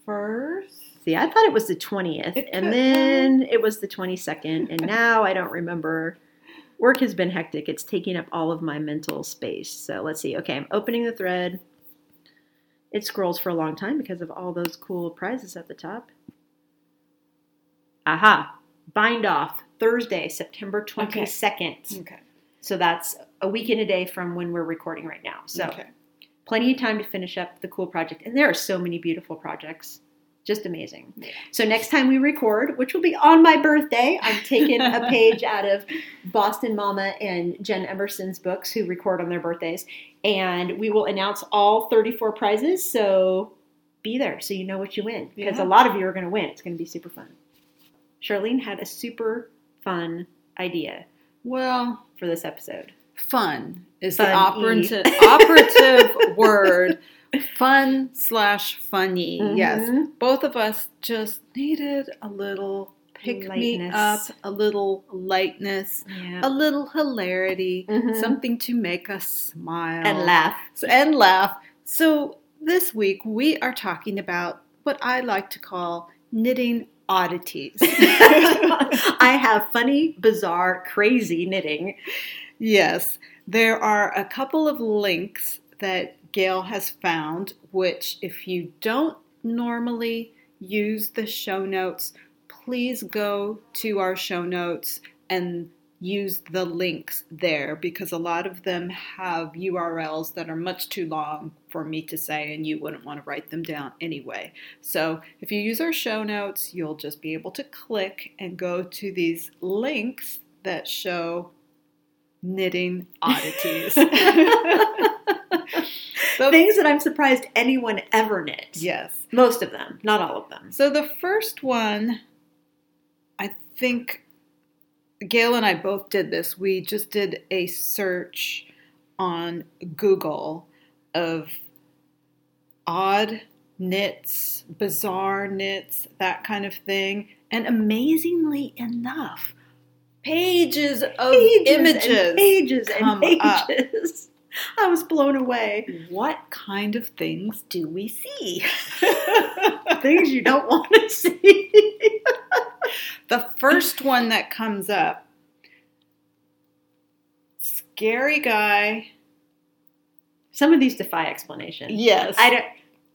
first. See, I thought it was the 20th It and then it was the 22nd and now I don't remember. Work has been hectic. It's taking up all of my mental space. So let's see. Okay, I'm opening the thread. It scrolls for a long time because of all those cool prizes at the top. Aha. Bind off Thursday, September 22nd. Okay. So that's a week and a day from when we're recording right now. So okay. plenty of time to finish up the cool project. And there are so many beautiful projects. Just amazing. Yeah. So next time we record, which will be on my birthday, I'm taking a page out of Boston Mama and Jen Emerson's books who record on their birthdays. And we will announce all 34 prizes. So be there so you know what you win. Because Yeah. a lot of you are going to win. It's going to be super fun. Charlene had a super fun idea Well, for this episode. Fun is Fun-y. the operative operative word. Fun slash funny. Yes. Mhm. Both of us just needed a little pick me up, a little lightness, Yeah. a little hilarity, Mhm. something to make us smile and laugh. So- and laugh. So this week we are talking about what I like to call knitting oddities. I have funny, bizarre, crazy knitting. Yes, there are a couple of links that Gail has found, which if you don't normally use the show notes, please go to our show notes and use the links there because a lot of them have URLs that are much too long for me to say and you wouldn't want to write them down anyway. So if you use our show notes, you'll just be able to click and go to these links that show knitting oddities. The- Things that I'm surprised anyone ever knits. yes. Most of them, not all of them. So the first one, I think Gail and I both did this. We just did a search on Google of odd knits, bizarre knits, that kind of thing. And amazingly enough, pages of images. and pages and up. pages. I was blown away. What kind of things do we see? Things you don't want to see. The first one that comes up scary guy. Some of these defy explanation. Yes. I don't.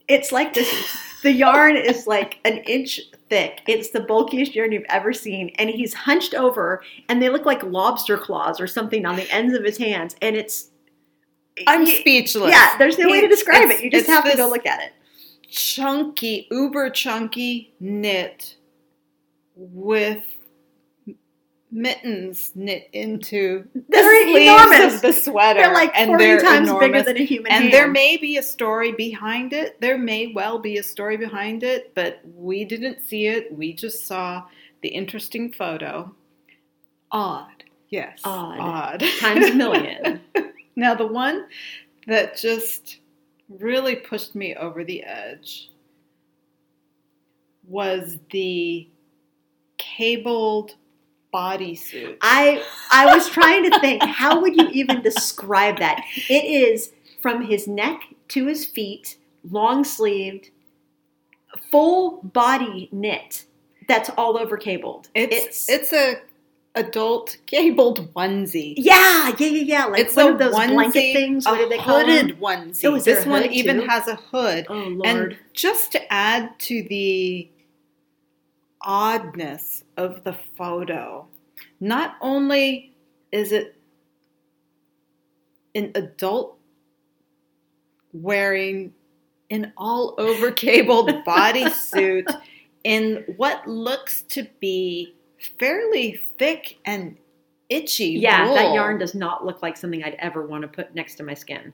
It's like this. The yarn is like an inch thick. It's the bulkiest yarn you've ever seen, and he's hunched over, and they look like lobster claws or something on the ends of his hands, and it's. I'm y- speechless. Yeah, there's no way to describe it. You just have to go look at it. Chunky, uber chunky knit with mittens knit into the They're sleeves enormous. of the sweater. They're like and 40 they're times enormous. bigger than a human And hand. there may be a story behind it. There may well be a story behind it, but we didn't see it. We just saw the interesting photo. Odd. Yes. Odd. Odd. times a million. Now, the one that just really pushed me over the edge was the cabled bodysuit. I I was trying to think how would you even describe that? It is from his neck to his feet, long sleeved, full body knit. That's all over cabled. it's it's a adult cabled onesie. yeah, yeah, yeah, yeah. Like it's one of those onesie, blanket things. What a did they call them? hooded onesie. Oh, this one even too? has a hood. Oh lord. And just to add to the oddness of the photo, not only is it an adult wearing an all over cabled bodysuit in what looks to be fairly thick and itchy. yeah, that yarn does not look like something I'd ever want to put next to my skin.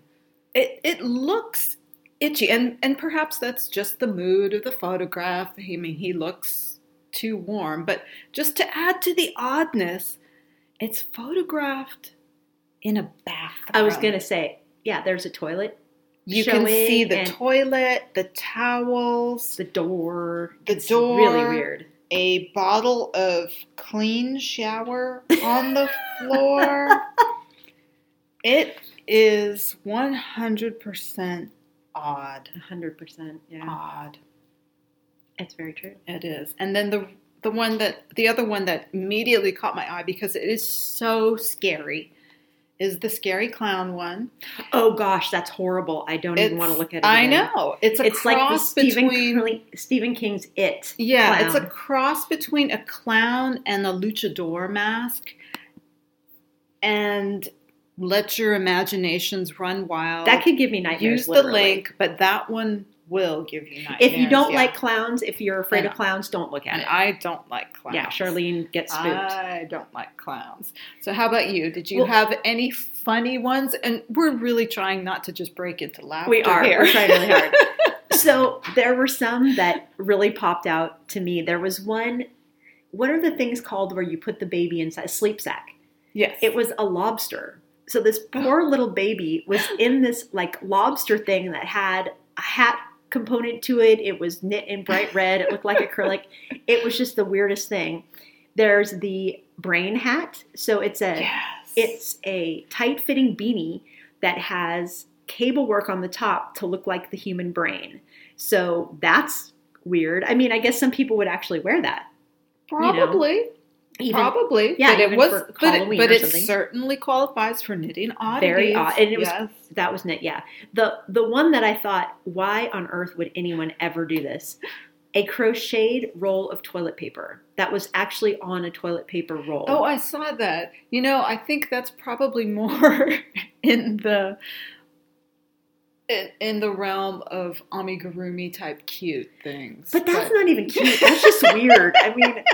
it it looks itchy and and perhaps that's just the mood of the photograph i mean he looks too warm but just to add to the oddness it's photographed in a bathroom I was gonna say, yeah, there's a toilet, you can see the toilet the towels the door. The it's really weird. a bottle of clean shower on the floor it is 100% odd hundred percent. Yeah. odd It's very true. It is. And then the the one that the other one that immediately caught my eye because it is so scary is the scary clown one. Oh gosh, that's horrible. I don't even want to look at it. I again. know. It's a It's like the Stephen between Stephen King's It. Yeah, it's a cross between a clown and a luchador mask. And let your imaginations run wild. That could give me nightmares. use the literally. link, but that one will give you nightmares. If you don't yeah. like clowns, if you're afraid And- of clowns, don't look at and it. I don't like clowns. yeah, Charlene gets spooked. I don't like clowns. So how about you? Did you Well- have any funny ones? And we're really trying not to just break into laughter we are. here. We're trying really hard. so there were some that really popped out to me. There was one. What are the things called where you put the baby inside a sleep sack? yes. It was a lobster. So this oh. poor little baby was in this like lobster thing that had a hat component to it. It was knit in bright red. It looked like acrylic. It was just the weirdest thing. There's the brain hat. So it's a yes. it's a tight fitting beanie that has cable work on the top to look like the human brain. So that's weird. I mean, I guess some people would actually wear that. probably. Even Probably. Yeah, but it was but, it, but it certainly qualifies for knitting oddities. Very odd. And it was- yes. that was knit, yeah. The the one that I thought, why on earth would anyone ever do this? A crocheted roll of toilet paper that was actually on a toilet paper roll. Oh, I saw that. You know, I think that's probably more in the in, in the realm of amigurumi type cute things. but that's not even cute. That's just weird. I mean,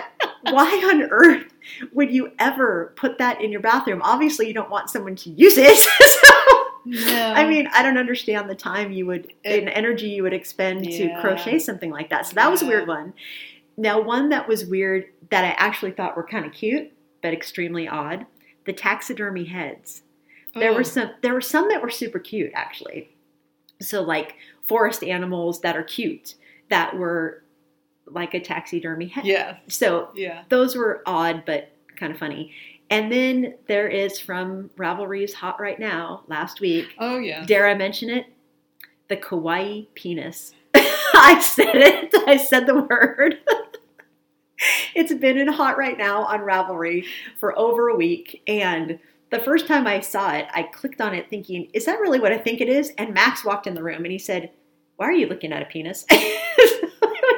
why on earth would you ever put that in your bathroom? Obviously, you don't want someone to use it. so No. I mean, I don't understand the time you would It- and energy you would expend to crochet something like that. So that was a weird one. Now, one that was weird that I actually thought were kind of cute but extremely odd: the taxidermy heads. There Oh. were some. There were some that were super cute, actually. So, like forest animals that are cute that were like a taxidermy head. Yeah. So Yeah. those were odd but kind of funny. And then there is from Ravelry's Hot Right Now last week. Oh yeah. Dare I mention it? The kawaii penis. I said it. I said the word. it's been in Hot Right Now on Ravelry for over a week. And the first time I saw it, I clicked on it thinking, is that really what I think it is? And Max walked in the room and he said, Why are you looking at a penis?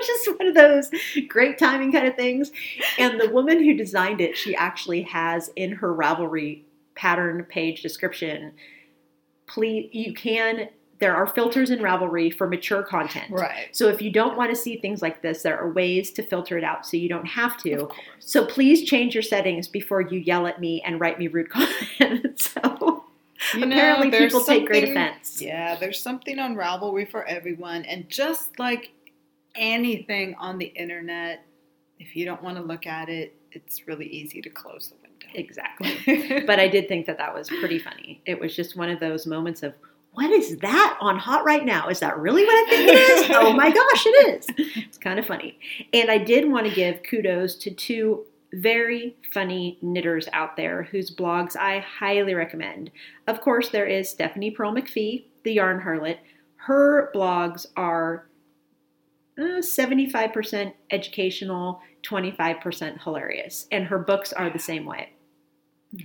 just one of those great timing kind of things. And the woman who designed it, she actually has in her Ravelry pattern page description, please, you can, there are filters in Ravelry for mature content. Right. So if you don't want to see things like this, there are ways to filter it out so you don't have to. So please change your settings before you yell at me and write me rude comment. so You apparently people take great offense. Yeah, there's something on Ravelry for everyone, and just like anything on the internet, if you don't want to look at it, it's really easy to close the window. Exactly. But I did think that that was pretty funny. It was just one of those moments of, what is that on Hot right now? Is that really what I think it is? oh my gosh, it is. It's kind of funny. And I did want to give kudos to two very funny knitters out there whose blogs I highly recommend. Of course, there is Stephanie Pearl McPhee, the Yarn Harlot. Her blogs are uh, 75% educational, 25% hilarious. And her books are the same way.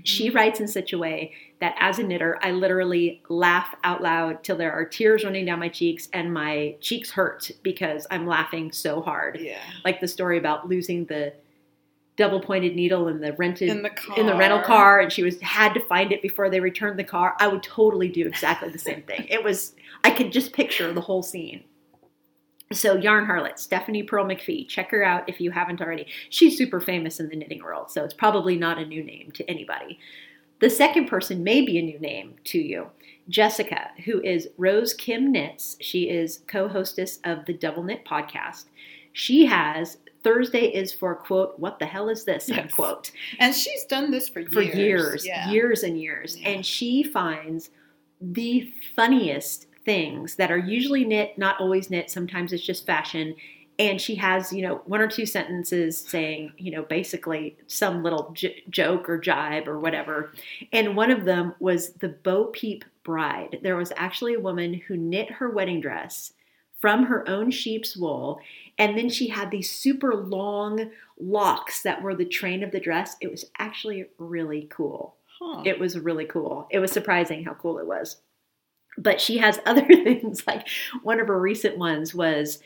She writes in such a way that as a knitter, I literally laugh out loud till there are tears running down my cheeks and my cheeks hurt because I'm laughing so hard. yeah. Like the story about losing the double pointed needle in the rented In the car. in the rental car and she was had to find it before they returned the car. I would totally do exactly the same thing. It was I could just picture the whole scene. So Yarn Harlot, Stephanie Pearl McPhee, check her out if you haven't already. She's super famous in the knitting world, so it's probably not a new name to anybody. The second person may be a new name to you. Jessica, who is Rose Kim Knits. She is co-hostess of the Double Knit podcast. She has Thursday is for quote, what the hell is this? Yes. Unquote And she's done this for years. for years, Yeah. years and years. Yeah. And she finds the funniest things that are usually knit, not always knit. Sometimes it's just fashion. And she has, you know, one or two sentences saying, you know, basically some little j- joke or jibe or whatever. And one of them was the Bo Peep bride. There was actually a woman who knit her wedding dress from her own sheep's wool. And then she had these super long locks that were the train of the dress. It was actually really cool. Huh. It was really cool. It was surprising how cool it was. But she has other things like one of her recent ones was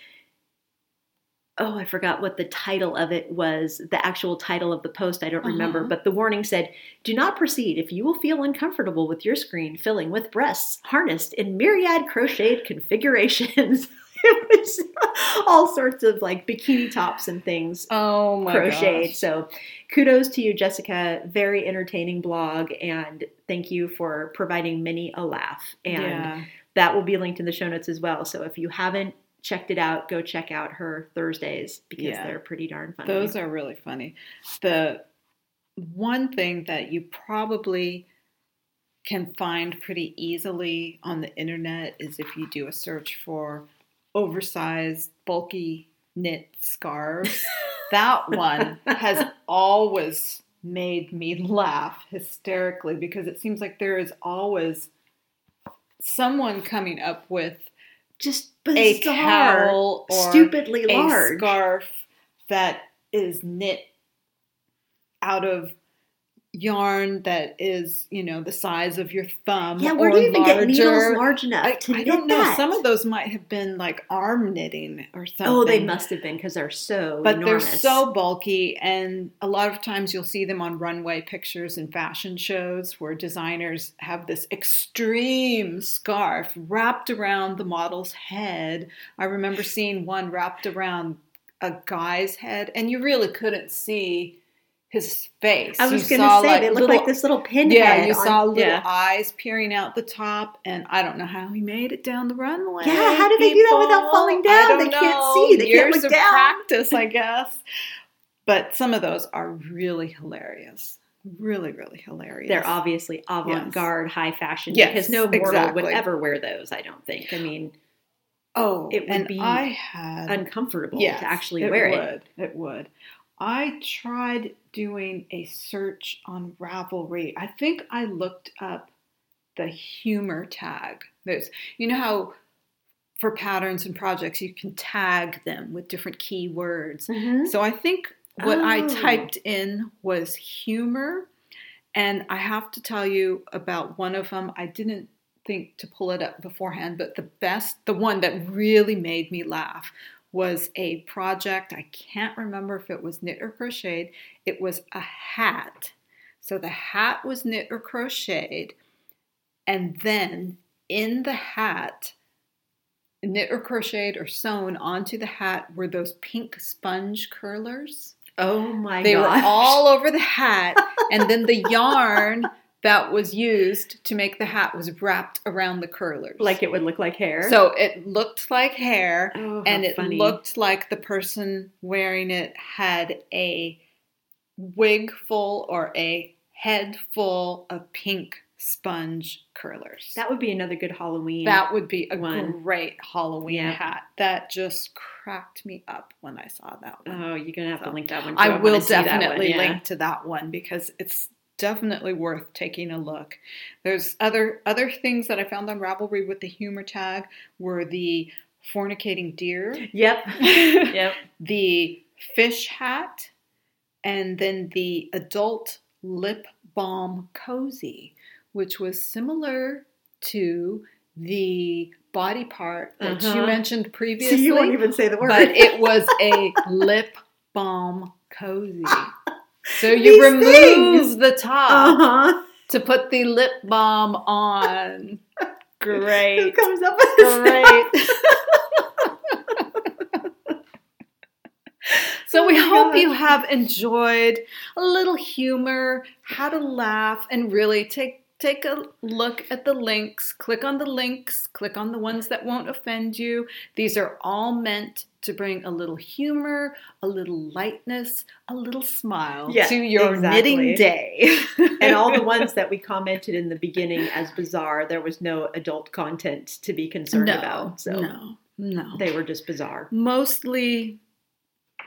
oh, I forgot what the title of it was, the actual title of the post, I don't remember, Uh-huh. but the warning said, "Do not proceed if you will feel uncomfortable with your screen filling with breasts harnessed in myriad crocheted configurations." it was all sorts of like bikini tops and things oh my crocheted. gosh. So kudos to you, Jessica. Very entertaining blog, and thank you for providing many a laugh. And yeah. that will be linked in the show notes as well. So if you haven't checked it out, go check out her Thursdays because Yeah. they're pretty darn funny. Those are really funny. The one thing that you probably can find pretty easily on the internet is if you do a search for oversized, bulky knit scarves. that one has always made me laugh hysterically because it seems like there is always someone coming up with just a bizarre, cowl or stupidly a large. scarf that is knit out of yarn that is, you know, the size of your thumb. yeah, where or do you even get needles large enough I, to I knit don't know. that? Some of those might have been like arm knitting or something. Oh, they must have been because they're so But enormous. they're so bulky, and a lot of times you'll see them on runway pictures and fashion shows where designers have this extreme scarf wrapped around the model's head. I remember seeing one wrapped around a guy's head, and you really couldn't see his face. I was going to say they look little- like this little pinhead. Yeah, you on- saw little yeah. eyes peering out the top, and I don't know how he made it down the runway. Yeah, how did they do that without falling down? They can't see. They can't Years look of down. practice, I guess. But some of those are really hilarious. Really, really hilarious. They're obviously avant-garde, high fashion Yes, because no mortal would ever wear those. I don't think. I mean, oh, it would be I had uncomfortable Yes, to actually wear it. it. Would. It would. I tried doing a search on Ravelry. I think I looked up the humor tag. There's, you know how for patterns and projects you can tag them with different keywords. Mhm. So I think what I Oh. typed in was humor, and I have to tell you about one of them. I didn't think to pull it up beforehand, but the best, the one that really made me laugh was a project. I can't remember if it was knit or crocheted. It was a hat. So the hat was knit or crocheted, and then in the hat, knit or crocheted or sewn onto the hat were those pink sponge curlers. Oh my They gosh. were all over the hat, and then the yarn that was used to make the hat was wrapped around the curlers. like it would look like hair. so it looked like hair, oh, and it funny. looked like the person wearing it had a wig full or a head full of pink sponge curlers. that would be another good Halloween. That would be a one. great Halloween Yeah. hat. That just cracked me up when I saw that one. oh, you're gonna have to link that one. Too. I wanna will that one, definitely yeah. link to that one because it's definitely worth taking a look. There's other other things that I found on Ravelry with the humor tag were the fornicating deer, Yep. yep. the fish hat, and then the adult lip balm cozy, which was similar to the body part that you Uh-huh. mentioned So previously you won't even say the word. but it was a lip balm cozy. So you These remove things. the top uh-huh. to put the lip balm on. Great. Who comes up with this? Great. So we Oh hope gosh. you have enjoyed a little humor, had a laugh, and really take take a look at the links. Click on the links, click on the ones that won't offend you. These are all meant to bring a little humor, a little lightness, a little smile Yeah, to your exactly. knitting day. and all the ones that we commented in the beginning as bizarre, there was no adult content to be concerned no, about. So no, no. they were just bizarre. mostly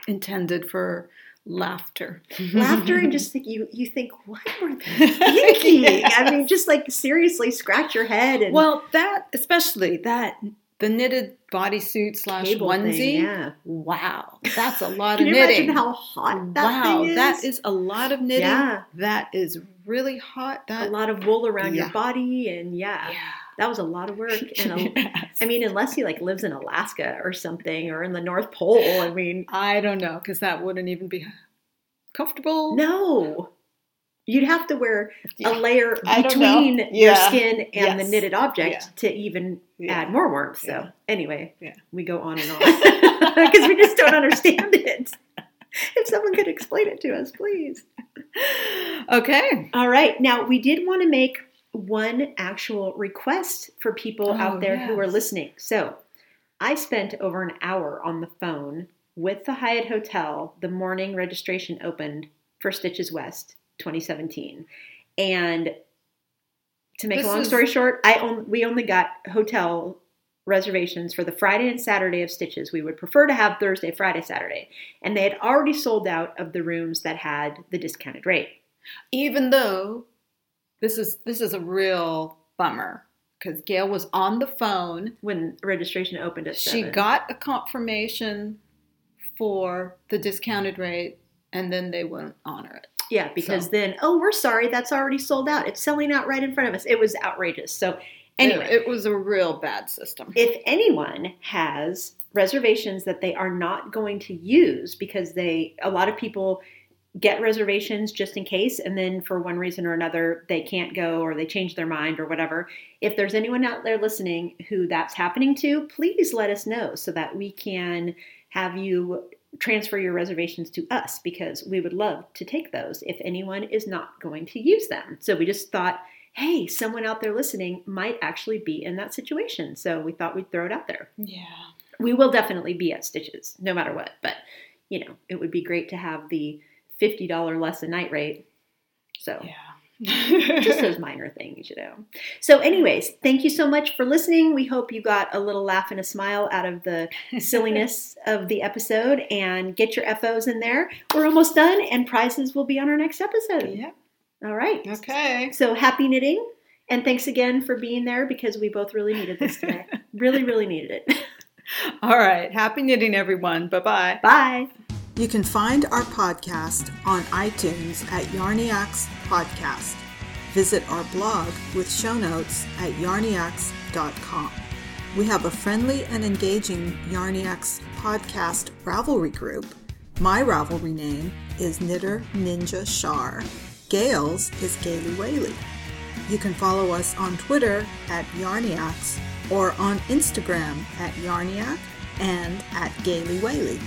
intended for laughter. Laughter and just think you you think, what were they thinking? Yes. I mean, just like seriously scratch your head and Well, that especially that the knitted bodysuit slash onesie. thing, yeah. Wow, that's a lot Can of you knitting. imagine how hot that wow, thing is? that is a lot of knitting. Yeah. That is really hot. That a lot of wool around Yeah. your body and yeah, yeah. that was a lot of work. And a, Yes. I mean, unless he like lives in Alaska or something or in the North Pole, I mean, I don't know because that wouldn't even be comfortable. no. You'd have to wear a layer between your skin and the knitted object Yeah. to even Yeah. add more warmth. So Yeah. anyway, Yeah. we go on and on because we just don't understand it. If someone could explain it to us, please. Okay. All right. Now, we did want to make one actual request for people Oh, out there who are listening. So, I spent over an hour on the phone with the Hyatt Hotel the morning registration opened for Stitches West 2017. And to make This a long is- story short, I on, we only got hotel reservations for the Friday and Saturday of Stitches. We would prefer to have Thursday, Friday, Saturday. And they had already sold out of the rooms that had the discounted rate. Even though this is this is a real bummer because Gail was on the phone when registration opened at She seven. got a confirmation for the discounted rate, and then they wouldn't honor it. Yeah because so. then oh we're sorry that's already sold out it's selling out right in front of us it was outrageous so anyway it, it was a real bad system. if anyone has reservations that they are not going to use because they a lot of people get reservations just in case and then for one reason or another they can't go or they change their mind or whatever if there's anyone out there listening who that's happening to please let us know so that we can have you transfer your reservations to us because we would love to take those if anyone is not going to use them. So we just thought, hey, someone out there listening might actually be in that situation. So we thought we'd throw it out there. Yeah. We will definitely be at Stitches no matter what, but you know, it would be great to have the $50 less a night rate. So Yeah. Just those minor things, you know. So, anyways, thank you so much for listening. We hope you got a little laugh and a smile out of the silliness of the episode and get your FOs in there. We're almost done, and prizes will be on our next episode. yeah. All right. Okay. So, happy knitting, and thanks again for being there because we both really needed this today. really, really needed it. All right. Happy knitting, everyone. Bye bye. Bye. You can find our podcast on iTunes at Yarniacs Podcast. Visit our blog with show notes at yarniacs.com. We have a friendly and engaging Yarniacs podcast Ravelry group. My Ravelry name is Knitter Ninja Shar. Gail's is Gaily Whaley. You can follow us on Twitter at Yarniacs or on Instagram at Yarniac and at Gaily Whaley.